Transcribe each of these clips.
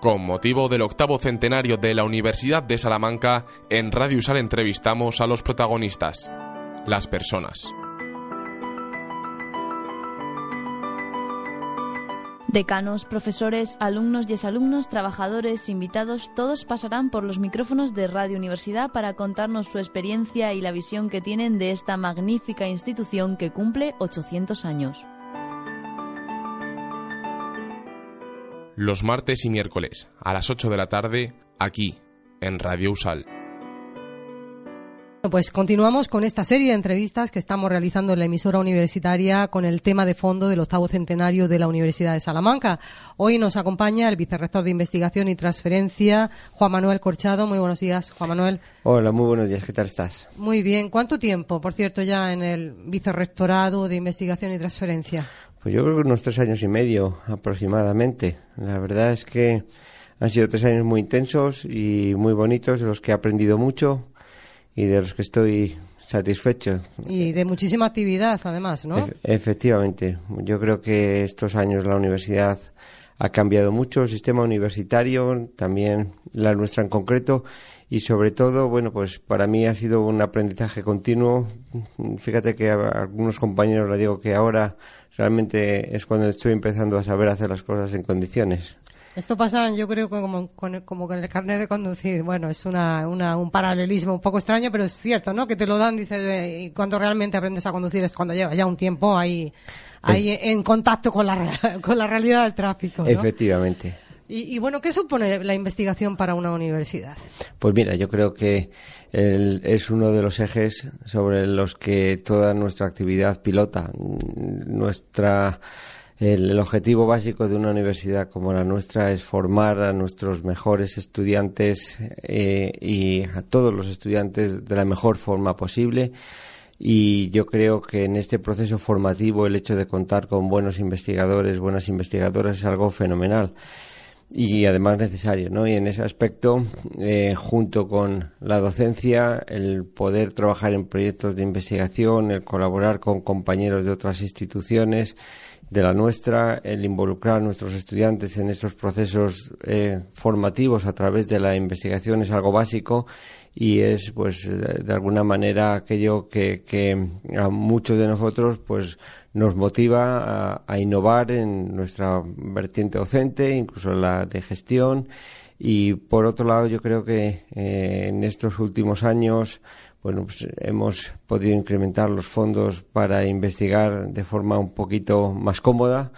Con motivo del octavo centenario de la Universidad de Salamanca, en Radio Usal entrevistamos a los protagonistas, las personas. Decanos, profesores, alumnos y exalumnos, trabajadores, invitados, todos pasarán por los micrófonos de Radio Universidad para contarnos su experiencia y la visión que tienen de esta magnífica institución que cumple 800 años. Los martes y miércoles a las 8 de la tarde, aquí, en Radio Usal. Pues continuamos con esta serie de entrevistas que estamos realizando en la emisora universitaria con el tema de fondo del octavo centenario de la Universidad de Salamanca. Hoy nos acompaña el vicerrector de Investigación y Transferencia, Juan Manuel Corchado. Muy buenos días, Juan Manuel. Hola, muy buenos días. ¿Qué tal estás? Muy bien. ¿Cuánto tiempo, por cierto, ya en el vicerrectorado de Investigación y Transferencia? Pues yo creo que unos tres años y medio aproximadamente. La verdad es que han sido tres años muy intensos y muy bonitos, de los que he aprendido mucho y de los que estoy satisfecho. Y de muchísima actividad, además, ¿no? efectivamente. Yo creo que estos años la universidad ha cambiado mucho, el sistema universitario, también la nuestra en concreto, y sobre todo, bueno, pues para mí ha sido un aprendizaje continuo. Fíjate que a algunos compañeros le digo que ahora realmente es cuando estoy empezando a saber hacer las cosas en condiciones. Esto pasa, yo creo, como con, como con el carnet de conducir. Bueno, es una, una, un paralelismo un poco extraño, pero es cierto, ¿no? Que te lo dan, dice, y cuando realmente aprendes a conducir es cuando llevas ya un tiempo ahí, ahí en contacto con la, con la realidad del tráfico. ¿no? Efectivamente. Y, y, bueno, ¿qué supone la investigación para una universidad? Pues mira, yo creo que es uno de los ejes sobre los que toda nuestra actividad pilota. Nuestra el, objetivo básico de una universidad como la nuestra es formar a nuestros mejores estudiantes eh, y a todos los estudiantes de la mejor forma posible. Y yo creo que en este proceso formativo el hecho de contar con buenos investigadores, buenas investigadoras es algo fenomenal y además necesario, ¿no? Y en ese aspecto, eh, junto con la docencia, el poder trabajar en proyectos de investigación, el colaborar con compañeros de otras instituciones, de la nuestra, el involucrar a nuestros estudiantes en estos procesos eh, formativos a través de la investigación es algo básico y es pues de alguna manera aquello que, que a muchos de nosotros pues nos motiva a, a, innovar en nuestra vertiente docente, incluso en la de gestión. Y por otro lado yo creo que eh, en estos últimos años bueno, pues hemos podido incrementar los fondos para investigar de forma un poquito más cómoda,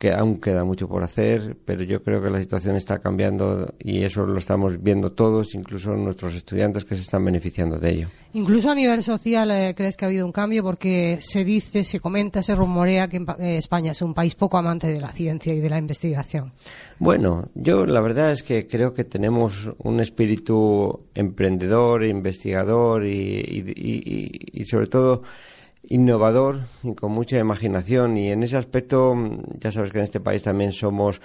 aunque aún queda mucho por hacer, pero yo creo que la situación está cambiando y eso lo estamos viendo todos, incluso nuestros estudiantes que se están beneficiando de ello. Incluso a nivel social, eh, ¿crees que ha habido un cambio? Porque se dice, se comenta, se rumorea que eh, España es un país poco amante de la ciencia y de la investigación. Bueno, yo la verdad es que creo que tenemos un espíritu emprendedor, investigador y, y, y, y sobre todo innovador y con mucha imaginación. Y en ese aspecto ya sabes que en este país también somos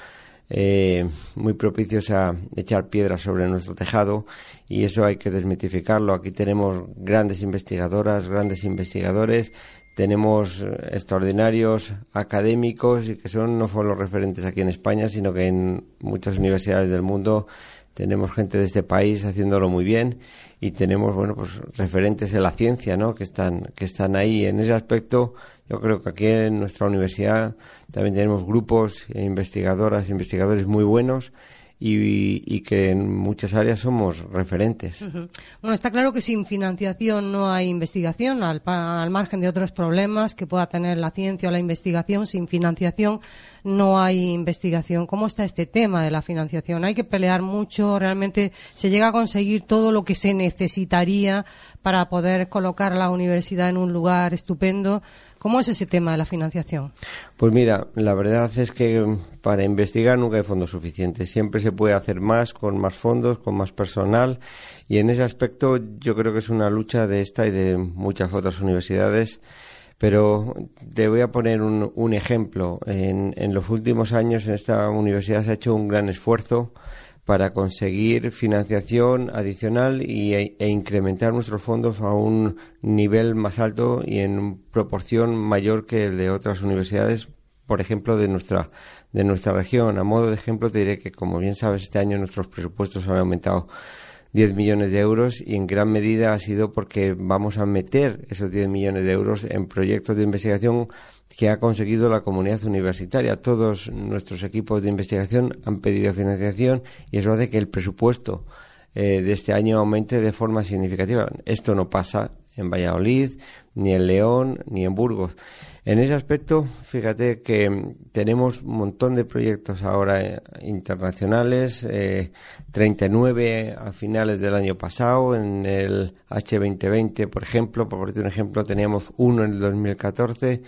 eh, muy propicios a echar piedras sobre nuestro tejado y eso hay que desmitificarlo. Aquí tenemos grandes investigadoras, grandes investigadores, tenemos extraordinarios académicos y que son no solo referentes aquí en España, sino que en muchas universidades del mundo tenemos gente de este país haciéndolo muy bien y tenemos bueno pues referentes de la ciencia ¿no? que están que están ahí en ese aspecto yo creo que aquí en nuestra universidad también tenemos grupos investigadoras investigadores muy buenos y, que en muchas áreas somos referentes. Bueno, está claro que sin financiación no hay investigación, al, al, margen de otros problemas que pueda tener la ciencia o la investigación, sin financiación no hay investigación. ¿Cómo está este tema de la financiación? Hay que pelear mucho, realmente se llega a conseguir todo lo que se necesitaría para poder colocar la universidad en un lugar estupendo ¿Cómo es ese tema de la financiación? Pues mira, la verdad es que para investigar nunca hay fondos suficientes. Siempre se puede hacer más con más fondos, con más personal. Y en ese aspecto yo creo que es una lucha de esta y de muchas otras universidades. Pero te voy a poner un, ejemplo. En, en los últimos años en esta universidad se ha hecho un gran esfuerzo para conseguir financiación adicional y, e, e, incrementar nuestros fondos a un nivel más alto y en proporción mayor que el de otras universidades, por ejemplo, de nuestra, de nuestra región. A modo de ejemplo, te diré que, como bien sabes, este año nuestros presupuestos han aumentado 10 millones de euros y en gran medida ha sido porque vamos a meter esos 10 millones de euros en proyectos de investigación que ha conseguido la comunidad universitaria. Todos nuestros equipos de investigación han pedido financiación y eso hace que el presupuesto eh, de este año aumente de forma significativa. Esto no pasa en Valladolid, ni en León, ni en Burgos. En ese aspecto, fíjate que tenemos un montón de proyectos ahora eh, internacionales, 39 eh, a finales del año pasado, en el H2020, por ejemplo, por un ejemplo, teníamos uno en el 2014,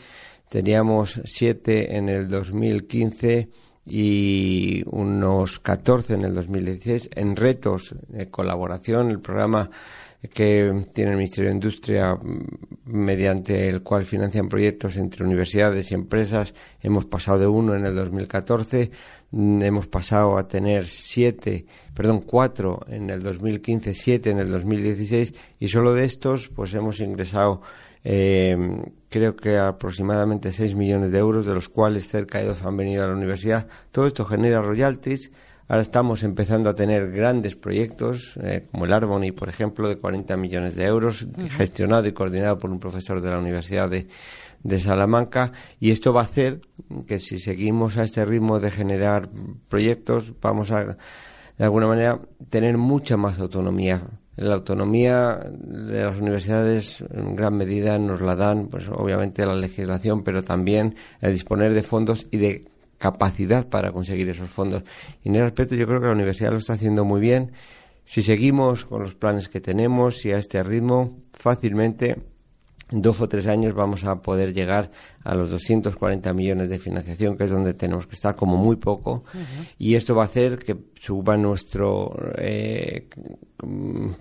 Teníamos siete en el 2015 y unos 14 en el 2016 en retos de colaboración. El programa que tiene el Ministerio de Industria mm, mediante el cual financian proyectos entre universidades y empresas. Hemos pasado de uno en el 2014, mm, hemos pasado a tener siete, perdón, cuatro en el 2015, siete en el 2016 y solo de estos pues hemos ingresado eh, creo que aproximadamente 6 millones de euros, de los cuales cerca de dos han venido a la universidad. Todo esto genera royalties. Ahora estamos empezando a tener grandes proyectos, eh, como el Arboni, por ejemplo, de 40 millones de euros, gestionado y coordinado por un profesor de la Universidad de, de Salamanca. Y esto va a hacer que si seguimos a este ritmo de generar proyectos, vamos a, de alguna manera, tener mucha más autonomía la autonomía de las universidades en gran medida nos la dan, pues obviamente la legislación, pero también el disponer de fondos y de capacidad para conseguir esos fondos. Y en ese aspecto yo creo que la universidad lo está haciendo muy bien. Si seguimos con los planes que tenemos y a este ritmo, fácilmente en dos o tres años vamos a poder llegar a los 240 millones de financiación, que es donde tenemos que estar como muy poco, y esto va a hacer que suba nuestro eh,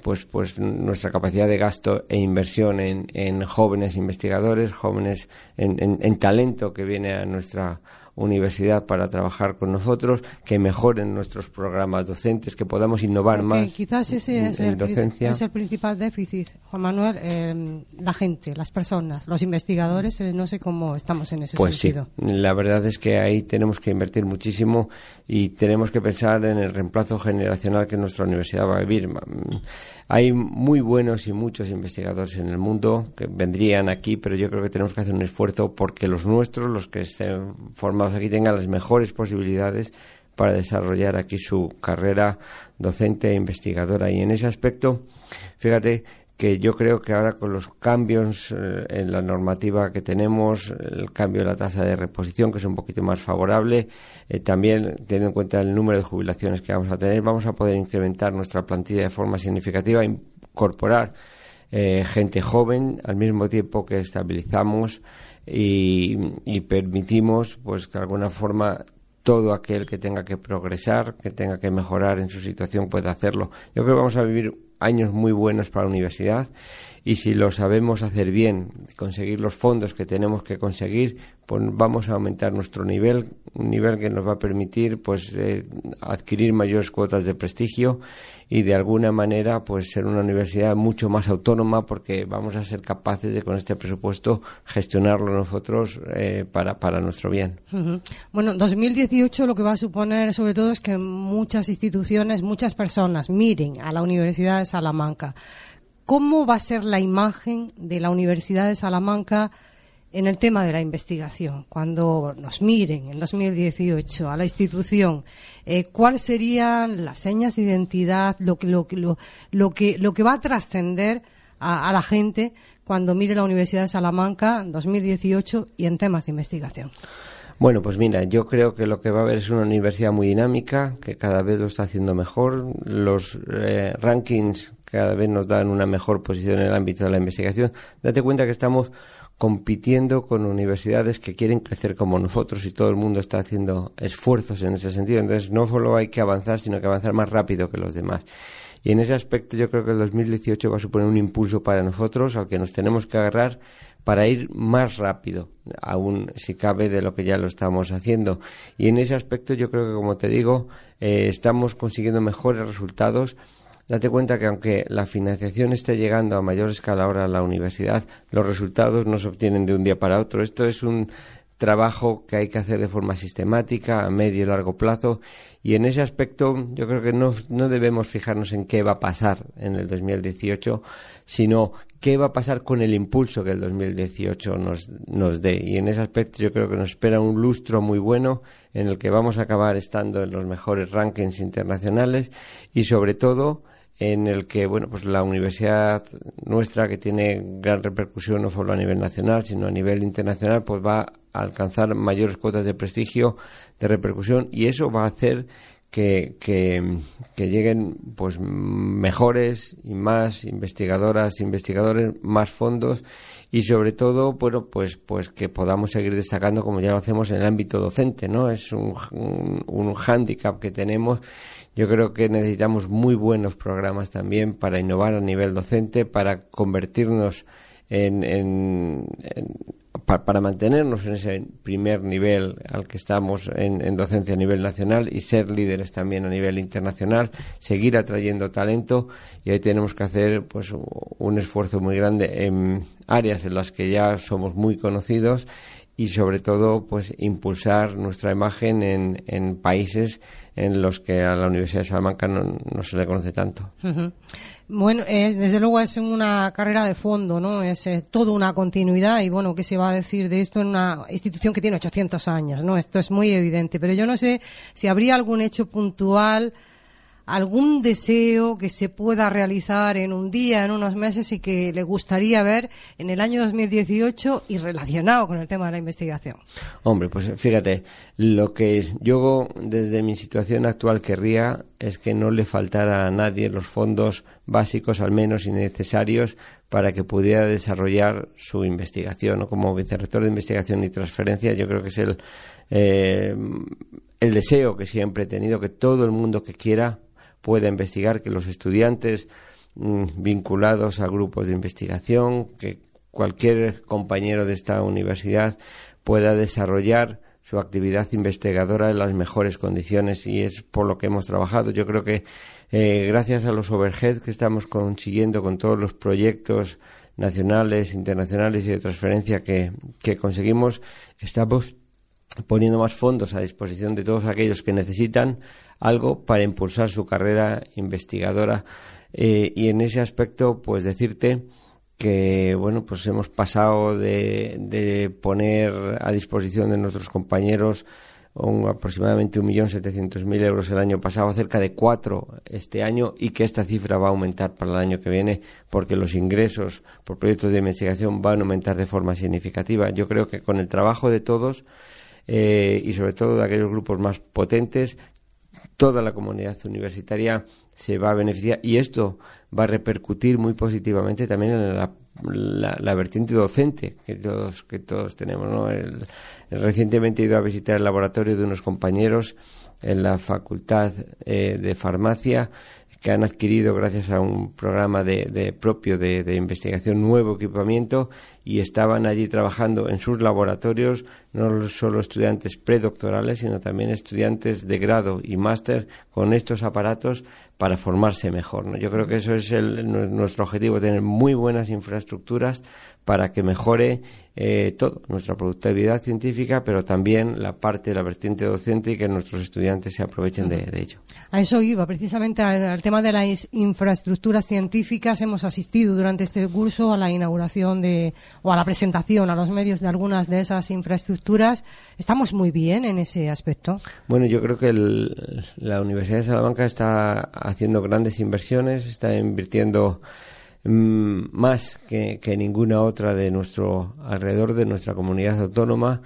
pues pues nuestra capacidad de gasto e inversión en, en jóvenes investigadores, jóvenes en, en talento que viene a nuestra universidad para trabajar con nosotros, que mejoren nuestros programas docentes, que podamos innovar más. Quizás ese es, el, es el principal déficit, Juan Manuel, eh, la gente, las personas, los investigadores, eh, no sé cómo estamos en ese pues sentido. Sí, la verdad es que ahí tenemos que invertir muchísimo y tenemos que pensar en el reemplazo generacional que nuestra universidad va a vivir. Hay muy buenos y muchos investigadores en el mundo que vendrían aquí, pero yo creo que tenemos que hacer un esfuerzo porque los nuestros, los que estén formados aquí, tengan las mejores posibilidades para desarrollar aquí su carrera docente e investigadora. Y en ese aspecto, fíjate que yo creo que ahora con los cambios eh, en la normativa que tenemos, el cambio de la tasa de reposición, que es un poquito más favorable, eh, también teniendo en cuenta el número de jubilaciones que vamos a tener, vamos a poder incrementar nuestra plantilla de forma significativa, incorporar eh, gente joven al mismo tiempo que estabilizamos y, y permitimos, pues, que de alguna forma todo aquel que tenga que progresar, que tenga que mejorar en su situación pueda hacerlo. Yo creo que vamos a vivir años muy buenos para la universidad y si lo sabemos hacer bien, conseguir los fondos que tenemos que conseguir, pues vamos a aumentar nuestro nivel, un nivel que nos va a permitir pues eh, adquirir mayores cuotas de prestigio y de alguna manera pues ser una universidad mucho más autónoma porque vamos a ser capaces de con este presupuesto gestionarlo nosotros eh, para, para nuestro bien. Bueno, 2018 lo que va a suponer sobre todo es que muchas instituciones, muchas personas miren a la Universidad de Salamanca ¿Cómo va a ser la imagen de la Universidad de Salamanca en el tema de la investigación? Cuando nos miren en 2018 a la institución, eh, ¿cuáles serían las señas de identidad, lo que, lo, lo, que, lo que va a trascender a, la gente cuando mire la Universidad de Salamanca en 2018 y en temas de investigación? Bueno, pues mira, yo creo que lo que va a haber es una universidad muy dinámica, que cada vez lo está haciendo mejor. Los eh, rankings cada vez nos dan una mejor posición en el ámbito de la investigación. Date cuenta que estamos compitiendo con universidades que quieren crecer como nosotros y todo el mundo está haciendo esfuerzos en ese sentido. Entonces, no solo hay que avanzar, sino que avanzar más rápido que los demás. Y en ese aspecto yo creo que el 2018 va a suponer un impulso para nosotros al que nos tenemos que agarrar para ir más rápido, aún si cabe, de lo que ya lo estamos haciendo. Y en ese aspecto yo creo que, como te digo, eh, estamos consiguiendo mejores resultados. Date cuenta que aunque la financiación esté llegando a mayor escala ahora a la universidad, los resultados no se obtienen de un día para otro. Esto es un trabajo que hay que hacer de forma sistemática, a medio y largo plazo. Y en ese aspecto yo creo que no, no debemos fijarnos en qué va a pasar en el 2018, sino qué va a pasar con el impulso que el 2018 nos, nos dé. Y en ese aspecto yo creo que nos espera un lustro muy bueno en el que vamos a acabar estando en los mejores rankings internacionales y sobre todo en el que bueno pues la universidad nuestra que tiene gran repercusión no solo a nivel nacional sino a nivel internacional pues va a alcanzar mayores cuotas de prestigio de repercusión y eso va a hacer que, que, lleguen pues mejores y más investigadoras investigadores más fondos y sobre todo bueno pues pues que podamos seguir destacando como ya lo hacemos en el ámbito docente no es un, un, un hándicap que tenemos. Yo creo que necesitamos muy buenos programas también para innovar a nivel docente, para convertirnos en, para mantenernos en ese primer nivel al que estamos en, docencia a nivel nacional y ser líderes también a nivel internacional, seguir atrayendo talento y ahí tenemos que hacer pues un esfuerzo muy grande en áreas en las que ya somos muy conocidos y sobre todo pues impulsar nuestra imagen en, en países en los que a la Universidad de Salamanca no, se le conoce tanto. Bueno, desde luego es una carrera de fondo, ¿no? Es eh, toda una continuidad y bueno, ¿qué se va a decir de esto en una institución que tiene 800 años, ¿no? Esto es muy evidente, pero yo no sé si habría algún hecho puntual algún deseo que se pueda realizar en un día, en unos meses y que le gustaría ver en el año 2018 y relacionado con el tema de la investigación? Hombre, pues fíjate, lo que yo desde mi situación actual querría es que no le faltara a nadie los fondos básicos, al menos y necesarios, para que pudiera desarrollar su investigación. Como vicerrector de investigación y transferencia, yo creo que es el, eh, el deseo que siempre he tenido, que todo el mundo que quiera pueda investigar, que los estudiantes mm, vinculados a grupos de investigación, que cualquier compañero de esta universidad pueda desarrollar su actividad investigadora en las mejores condiciones y es por lo que hemos trabajado. Yo creo que eh, gracias a los overhead que estamos consiguiendo con todos los proyectos nacionales, internacionales y de transferencia que, que conseguimos, estamos poniendo más fondos a disposición de todos aquellos que necesitan algo para impulsar su carrera investigadora eh, y en ese aspecto pues decirte que bueno pues hemos pasado de, de poner a disposición de nuestros compañeros un, aproximadamente 1.700.000 euros el año pasado, cerca de cuatro este año y que esta cifra va a aumentar para el año que viene porque los ingresos por proyectos de investigación van a aumentar de forma significativa. Yo creo que con el trabajo de todos eh, y sobre todo de aquellos grupos más potentes, toda la comunidad universitaria se va a beneficiar y esto va a repercutir muy positivamente también en la, vertiente docente que todos que todos tenemos ¿no? recientemente he ido a visitar el laboratorio de unos compañeros en la facultad eh, de farmacia que han adquirido gracias a un programa de, propio de, investigación nuevo equipamiento y estaban allí trabajando en sus laboratorios no solo estudiantes predoctorales sino también estudiantes de grado y máster con estos aparatos para formarse mejor. Yo creo que eso es nuestro objetivo, tener muy buenas infraestructuras para que mejore eh, todo, nuestra productividad científica, pero también la parte de la vertiente docente y que nuestros estudiantes se aprovechen de, ello. A eso iba, precisamente al, tema de las infraestructuras científicas. Hemos asistido durante este curso a la inauguración de, o a la presentación a los medios de algunas de esas infraestructuras. ¿Estamos muy bien en ese aspecto? Bueno, yo creo que la Universidad de Salamanca está haciendo grandes inversiones, está invirtiendo Mm, más que, ninguna otra de nuestro alrededor de nuestra comunidad autónoma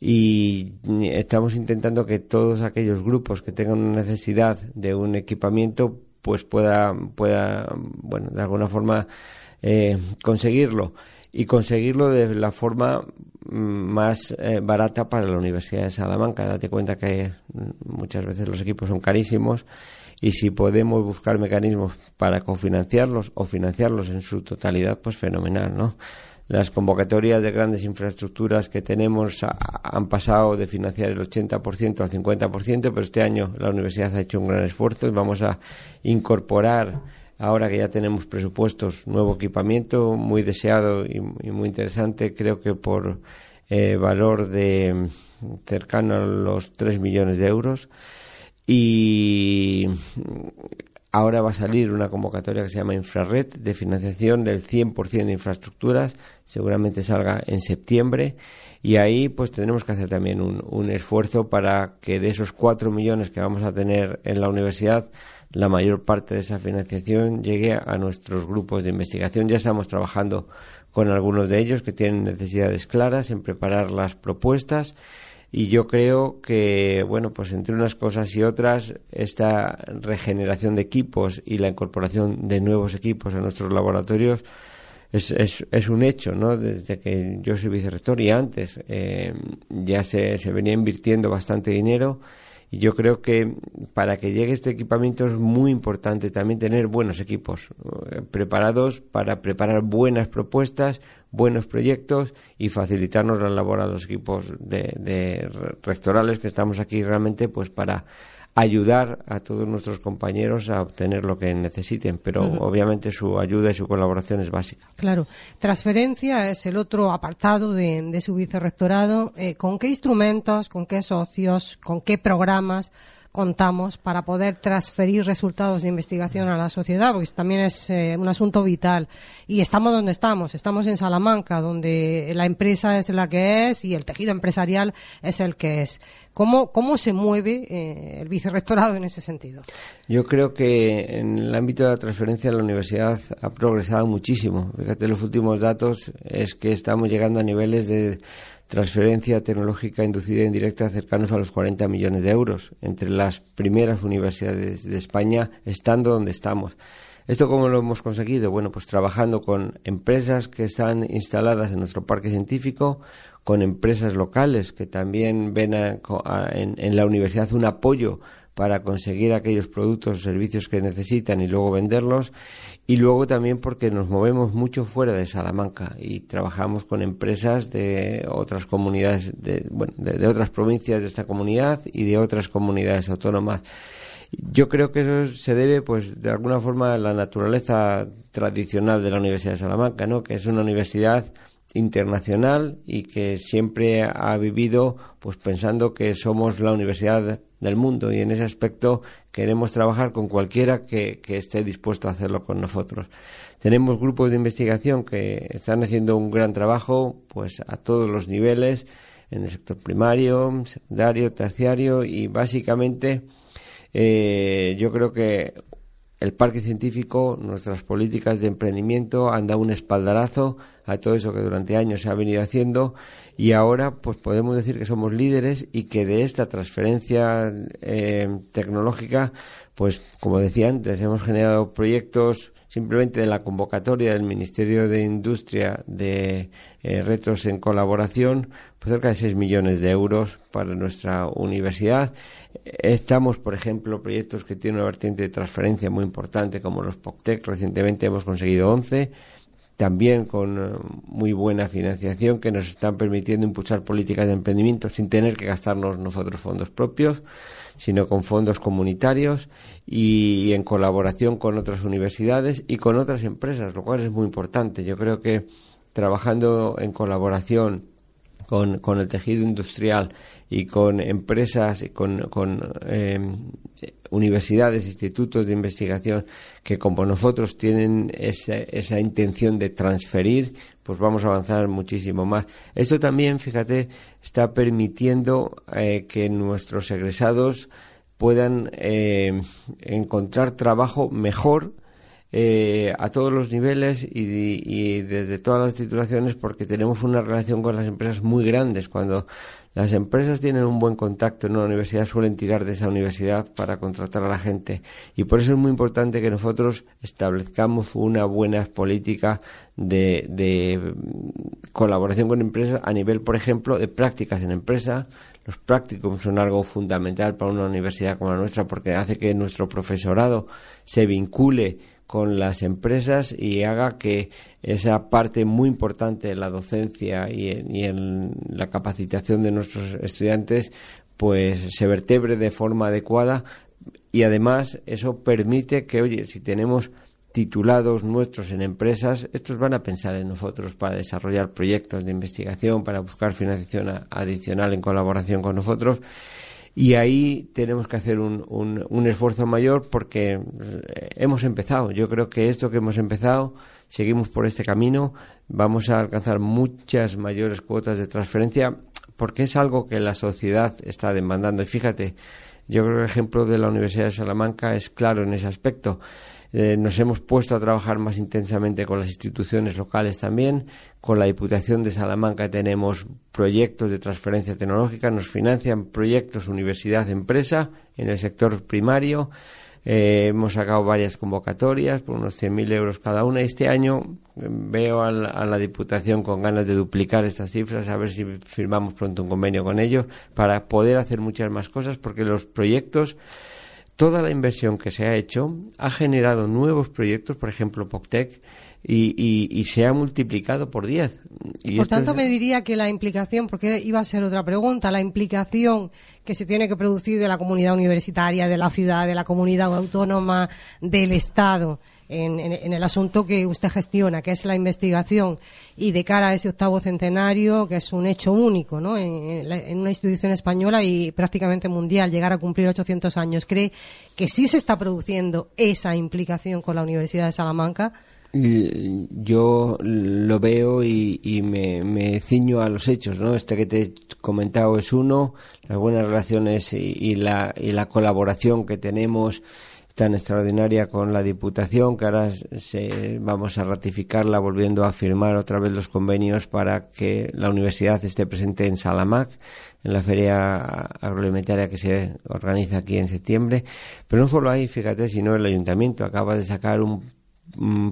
y estamos intentando que todos aquellos grupos que tengan una necesidad de un equipamiento pues pueda pueda bueno de alguna forma eh, conseguirlo y conseguirlo de la forma mm, más eh, barata para la Universidad de Salamanca. Date cuenta que mm, muchas veces los equipos son carísimos y si podemos buscar mecanismos para cofinanciarlos o financiarlos en su totalidad, pues fenomenal, ¿no? Las convocatorias de grandes infraestructuras que tenemos han pasado de financiar el 80% al 50%, pero este año la universidad ha hecho un gran esfuerzo y vamos a incorporar, ahora que ya tenemos presupuestos, nuevo equipamiento muy deseado y, muy interesante, creo que por eh, valor de cercano a los 3 millones de euros. Y Ahora va a salir una convocatoria que se llama Infrared de financiación del 100% de infraestructuras, seguramente salga en septiembre. Y ahí pues tendremos que hacer también un, esfuerzo para que de esos 4 millones que vamos a tener en la universidad, la mayor parte de esa financiación llegue a nuestros grupos de investigación. Ya estamos trabajando con algunos de ellos que tienen necesidades claras en preparar las propuestas y yo creo que, bueno, pues entre unas cosas y otras, esta regeneración de equipos y la incorporación de nuevos equipos a nuestros laboratorios es, es, un hecho, ¿no? Desde que yo soy vicerrector y antes eh, ya se, se venía invirtiendo bastante dinero y yo creo que para que llegue este equipamiento es muy importante también tener buenos equipos eh, preparados para preparar buenas propuestas, buenos proyectos y facilitarnos la labor a los equipos de, de rectorales que estamos aquí realmente pues para ayudar a todos nuestros compañeros a obtener lo que necesiten, pero obviamente su ayuda y su colaboración es básica. Claro. Transferencia es el otro apartado de, su vicerrectorado. Eh, ¿Con qué instrumentos, con qué socios, con qué programas contamos para poder transferir resultados de investigación a la sociedad, porque también es eh, un asunto vital. Y estamos donde estamos, estamos en Salamanca, donde la empresa es la que es y el tejido empresarial es el que es. ¿Cómo, cómo se mueve eh, el vicerrectorado en ese sentido? Yo creo que en el ámbito de la transferencia la universidad ha progresado muchísimo. Fíjate, los últimos datos es que estamos llegando a niveles de transferencia tecnológica inducida indirecta cercanos a los 40 millones de euros entre las primeras universidades de España, estando donde estamos. ¿Esto cómo lo hemos conseguido? Bueno, pues trabajando con empresas que están instaladas en nuestro parque científico, con empresas locales que también ven en la universidad un apoyo para conseguir aquellos productos o servicios que necesitan y luego venderlos y luego también porque nos movemos mucho fuera de Salamanca y trabajamos con empresas de otras comunidades, de, bueno, de, otras provincias de esta comunidad y de otras comunidades autónomas. Yo creo que eso se debe, pues, de alguna forma a la naturaleza tradicional de la Universidad de Salamanca, ¿no? Que es una universidad internacional y que siempre ha vivido, pues, pensando que somos la universidad del mundo y en ese aspecto queremos trabajar con cualquiera que, esté dispuesto a hacerlo con nosotros. Tenemos grupos de investigación que están haciendo un gran trabajo pues a todos los niveles en el sector primario, secundario, terciario y básicamente eh, yo creo que el parque científico, nuestras políticas de emprendimiento han dado un espaldarazo a todo eso que durante años se ha venido haciendo y ahora pues podemos decir que somos líderes y que de esta transferencia eh, tecnológica pues como decía antes hemos generado proyectos simplemente de la convocatoria del Ministerio de Industria de eh, retos en colaboración pues cerca de 6 millones de euros para nuestra universidad estamos por ejemplo proyectos que tienen una vertiente de transferencia muy importante como los POCTEC recientemente hemos conseguido 11 también con eh, muy buena financiación que nos están permitiendo impulsar políticas de emprendimiento sin tener que gastarnos nosotros fondos propios, sino con fondos comunitarios y, en colaboración con otras universidades y con otras empresas, lo cual es muy importante. Yo creo que trabajando en colaboración con, con el tejido industrial y con empresas y con, con eh, universidades, institutos de investigación que como nosotros tienen esa, esa intención de transferir, pues vamos a avanzar muchísimo más. Esto también, fíjate, está permitiendo eh, que nuestros egresados puedan eh, encontrar trabajo mejor eh, a todos los niveles y, desde todas las titulaciones porque tenemos una relación con las empresas muy grandes. Cuando Las empresas tienen un buen contacto en una universidad, suelen tirar de esa universidad para contratar a la gente. Y por eso es muy importante que nosotros establezcamos una buena política de, de colaboración con empresas a nivel, por ejemplo, de prácticas en empresa, los prácticos son algo fundamental para una universidad como la nuestra porque hace que nuestro profesorado se vincule con las empresas y haga que esa parte muy importante de la docencia y en, la capacitación de nuestros estudiantes pues se vertebre de forma adecuada y además eso permite que oye si tenemos titulados nuestros en empresas, estos van a pensar en nosotros para desarrollar proyectos de investigación, para buscar financiación adicional en colaboración con nosotros. Y ahí tenemos que hacer un, un, esfuerzo mayor porque eh, hemos empezado. Yo creo que esto que hemos empezado, seguimos por este camino, vamos a alcanzar muchas mayores cuotas de transferencia porque es algo que la sociedad está demandando. Y fíjate, yo creo que el ejemplo de la Universidad de Salamanca es claro en ese aspecto. Eh, nos hemos puesto a trabajar más intensamente con las instituciones locales también. Con la Diputación de Salamanca tenemos proyectos de transferencia tecnológica, nos financian proyectos universidad-empresa en el sector primario. Eh, hemos sacado varias convocatorias por unos 100.000 euros cada una. Este año eh, veo a la, Diputación con ganas de duplicar estas cifras, a ver si firmamos pronto un convenio con ellos para poder hacer muchas más cosas, porque los proyectos toda la inversión que se ha hecho ha generado nuevos proyectos, por ejemplo, POCTEC, y, se ha multiplicado por 10. por tanto, me diría que la implicación, porque iba a ser otra pregunta, la implicación que se tiene que producir de la comunidad universitaria, de la ciudad, de la comunidad autónoma, del Estado, en, el asunto que usted gestiona, que es la investigación, y de cara a ese octavo centenario, que es un hecho único ¿no? en, una institución española y prácticamente mundial, llegar a cumplir 800 años. ¿Cree que sí se está produciendo esa implicación con la Universidad de Salamanca? Yo lo veo y, me, ciño a los hechos, ¿no? Este que te he comentado es uno, las buenas relaciones y, la, y la colaboración que tenemos tan extraordinaria con la Diputación, que ahora se, vamos a ratificarla volviendo a firmar otra vez los convenios para que la universidad esté presente en Salamac, en la feria agroalimentaria que se organiza aquí en septiembre. Pero no solo ahí, fíjate, sino el ayuntamiento acaba de sacar un,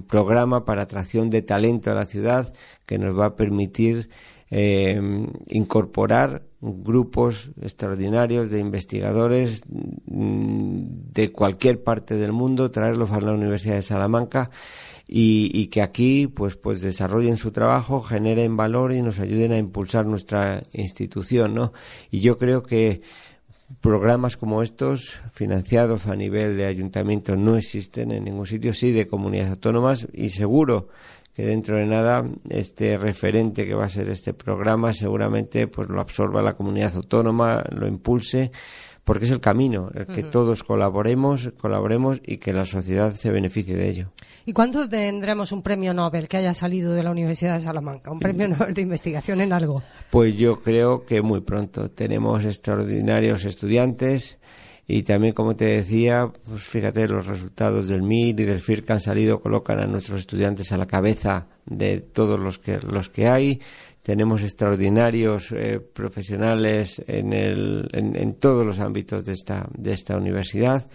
programa para atracción de talento a la ciudad que nos va a permitir eh, incorporar grupos extraordinarios de investigadores mm, de cualquier parte del mundo, traerlos a la Universidad de Salamanca y, que aquí pues pues desarrollen su trabajo, generen valor y nos ayuden a impulsar nuestra institución, ¿no? Y yo creo que programas como estos, financiados a nivel de ayuntamiento, no existen en ningún sitio, sí de comunidades autónomas y seguro que dentro de nada este referente que va a ser este programa seguramente pues lo absorba la comunidad autónoma, lo impulse, porque es el camino, el que todos colaboremos, colaboremos y que la sociedad se beneficie de ello. ¿Y cuándo tendremos un premio Nobel que haya salido de la Universidad de Salamanca? ¿Un premio Nobel de investigación en algo? Pues yo creo que muy pronto. Tenemos extraordinarios estudiantes y también, como te decía, pues fíjate, los resultados del MIR y del FIR que han salido colocan a nuestros estudiantes a la cabeza de todos los que, los que hay. Tenemos extraordinarios eh, profesionales en, el, en, todos los ámbitos de esta, de esta universidad.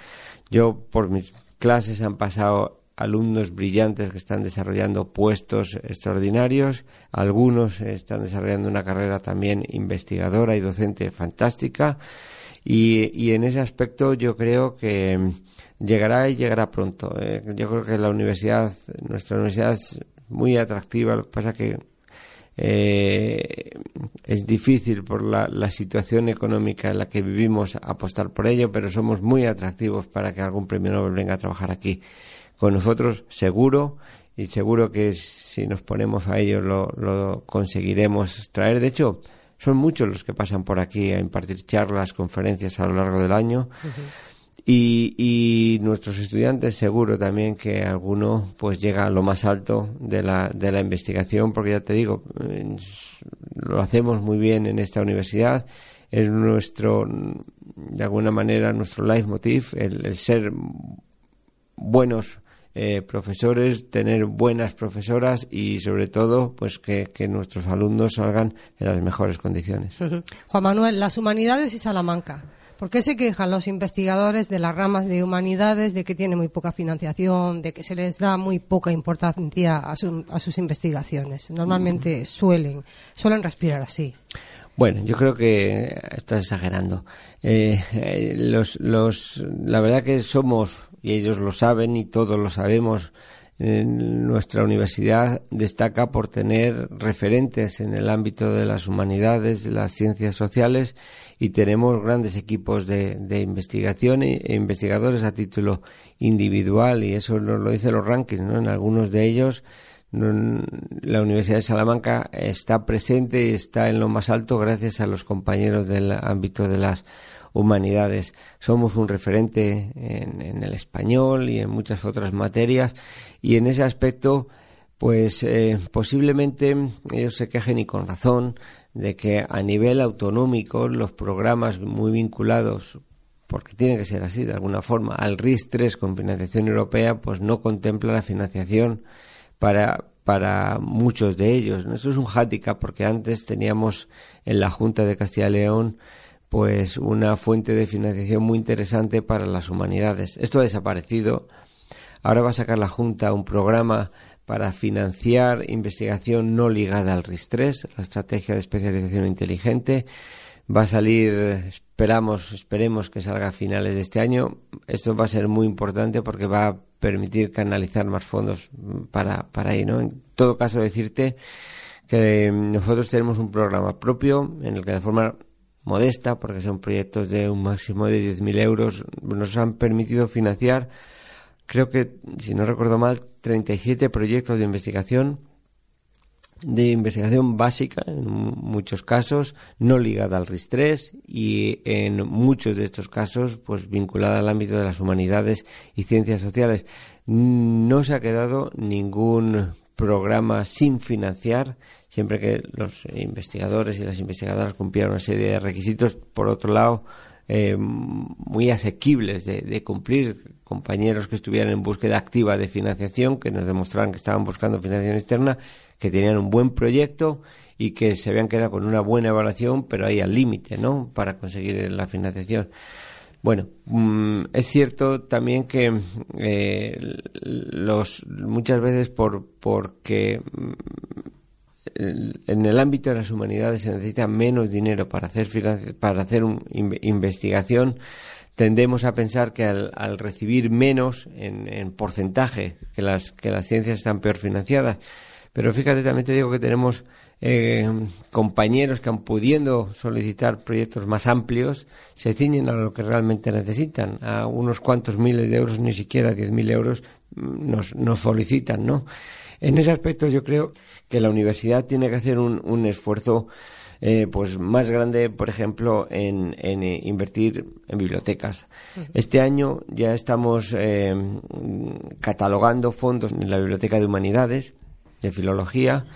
Yo, por mis clases, han pasado alumnos brillantes que están desarrollando puestos extraordinarios. Algunos están desarrollando una carrera también investigadora y docente fantástica y, en ese aspecto yo creo que llegará y llegará pronto. Eh, yo creo que la universidad, nuestra universidad es muy atractiva, lo que pasa que eh, es difícil por la, la, situación económica en la que vivimos apostar por ello, pero somos muy atractivos para que algún premio Nobel venga a trabajar aquí con nosotros, seguro, y seguro que si nos ponemos a ello lo, lo conseguiremos traer. De hecho, son muchos los que pasan por aquí a impartir charlas, conferencias a lo largo del año. y, y, nuestros estudiantes seguro también que alguno pues llega a lo más alto de la, de la investigación, porque ya te digo, lo hacemos muy bien en esta universidad. Es nuestro, de alguna manera, nuestro leitmotiv, el, el ser buenos eh, profesores, tener buenas profesoras y sobre todo pues que, que, nuestros alumnos salgan en las mejores condiciones. Juan Manuel, las humanidades y Salamanca. ¿Por qué se quejan los investigadores de las ramas de humanidades de que tiene muy poca financiación, de que se les da muy poca importancia a, sus investigaciones? Normalmente suelen, suelen respirar así. Bueno, yo creo que estás exagerando. Eh, eh, los, los, la verdad que somos, y ellos lo saben y todos lo sabemos, nuestra universidad destaca por tener referentes en el ámbito de las humanidades, de las ciencias sociales y tenemos grandes equipos de, investigación e, investigadores a título individual y eso nos lo dicen los rankings, ¿no? En algunos de ellos la Universidad de Salamanca está presente y está en lo más alto gracias a los compañeros del ámbito de las humanidades. Somos un referente en, el español y en muchas otras materias y en ese aspecto pues eh, posiblemente ellos se quejen y con razón de que a nivel autonómico los programas muy vinculados porque tiene que ser así de alguna forma al RIS 3 con financiación europea pues no contempla la financiación para para muchos de ellos. Eso es un hática porque antes teníamos en la Junta de Castilla y León pues una fuente de financiación muy interesante para las humanidades. Esto ha desaparecido. Ahora va a sacar la Junta un programa para financiar investigación no ligada al RIS-3, la estrategia de especialización inteligente. Va a salir, esperamos, esperemos que salga a finales de este año. Esto va a ser muy importante porque va a permitir canalizar más fondos para, para ahí, ¿no? En todo caso, decirte que nosotros tenemos un programa propio en el que de forma modesta, porque son proyectos de un máximo de 10.000 euros, nos han permitido financiar, creo que, si no recuerdo mal, 37 proyectos de investigación, de investigación básica, en muchos casos, no ligada al RIS-3 y en muchos de estos casos, pues vinculada al ámbito de las humanidades y ciencias sociales. No se ha quedado ningún programa sin financiar siempre que los investigadores y las investigadoras cumplieran una serie de requisitos, por otro lado, eh, muy asequibles de, cumplir, compañeros que estuvieran en búsqueda activa de financiación, que nos demostraran que estaban buscando financiación externa, que tenían un buen proyecto y que se habían quedado con una buena evaluación, pero ahí al límite, ¿no? Para conseguir la financiación. Bueno, mm, es cierto también que eh, los muchas veces por porque mm, en el ámbito de las humanidades se necesita menos dinero para hacer, para hacer una investigación, tendemos a pensar que al, recibir menos en, porcentaje, que las, que las ciencias están peor financiadas. Pero fíjate, también te digo que tenemos eh, compañeros que han pudiendo solicitar proyectos más amplios, se ciñen a lo que realmente necesitan. A unos cuantos miles de euros, ni siquiera diez mil euros, mm, nos, nos solicitan, ¿no? En ese aspecto yo creo que la universidad tiene que hacer un, un esfuerzo eh, pues más grande, por ejemplo, en, en eh, invertir en bibliotecas. Este año ya estamos eh, catalogando fondos en la Biblioteca de Humanidades, de Filología,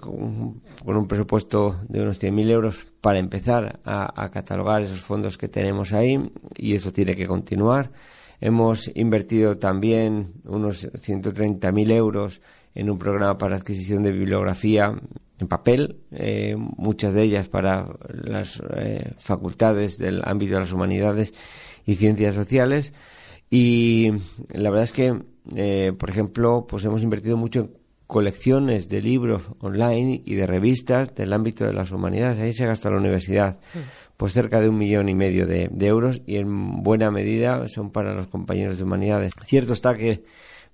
con, un presupuesto de unos 100.000 euros para empezar a, a catalogar esos fondos que tenemos ahí y eso tiene que continuar. Hemos invertido también unos 130.000 euros en un programa para adquisición de bibliografía en papel, eh, muchas de ellas para las eh, facultades del ámbito de las humanidades y ciencias sociales. Y la verdad es que, eh, por ejemplo, pues hemos invertido mucho en colecciones de libros online y de revistas del ámbito de las humanidades. Ahí se gasta la universidad. Mm pues cerca de un millón y medio de, euros y en buena medida son para los compañeros de humanidades. Cierto está que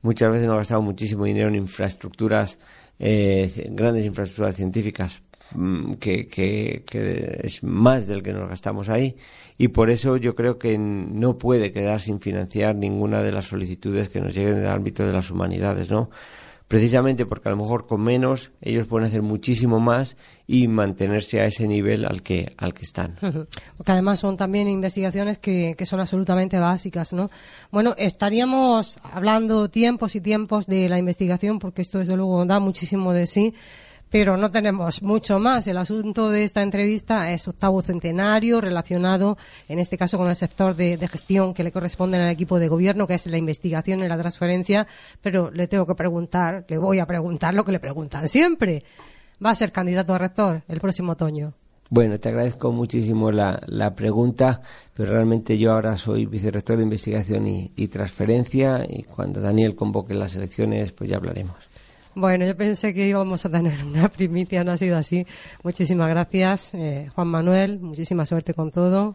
muchas veces ha gastado muchísimo dinero en infraestructuras, eh, grandes infraestructuras científicas, mm, que, que, que, es más del que nos gastamos ahí y por eso yo creo que no puede quedar sin financiar ninguna de las solicitudes que nos lleguen del ámbito de las humanidades, ¿no? Precisamente porque a lo mejor con menos ellos pueden hacer muchísimo más y mantenerse a ese nivel al que al que están. Porque además son también investigaciones que, que son absolutamente básicas, ¿no? Bueno, estaríamos hablando tiempos y tiempos de la investigación porque esto desde luego da muchísimo de sí pero no tenemos mucho más. El asunto de esta entrevista es octavo centenario relacionado, en este caso, con el sector de, gestión que le corresponde al equipo de gobierno, que es la investigación y la transferencia. Pero le tengo que preguntar, le voy a preguntar lo que le preguntan siempre. ¿Va a ser candidato a rector el próximo otoño? Bueno, te agradezco muchísimo la, la, pregunta, pero realmente yo ahora soy vicerrector de investigación y, y transferencia y cuando Daniel convoque las elecciones, pues ya hablaremos. Bueno, yo pensé que íbamos a tener una primicia, no ha sido así. Muchísimas gracias, eh, Juan Manuel, muchísima suerte con todo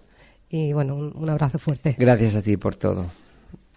y bueno, un, un abrazo fuerte. Gracias a ti por todo.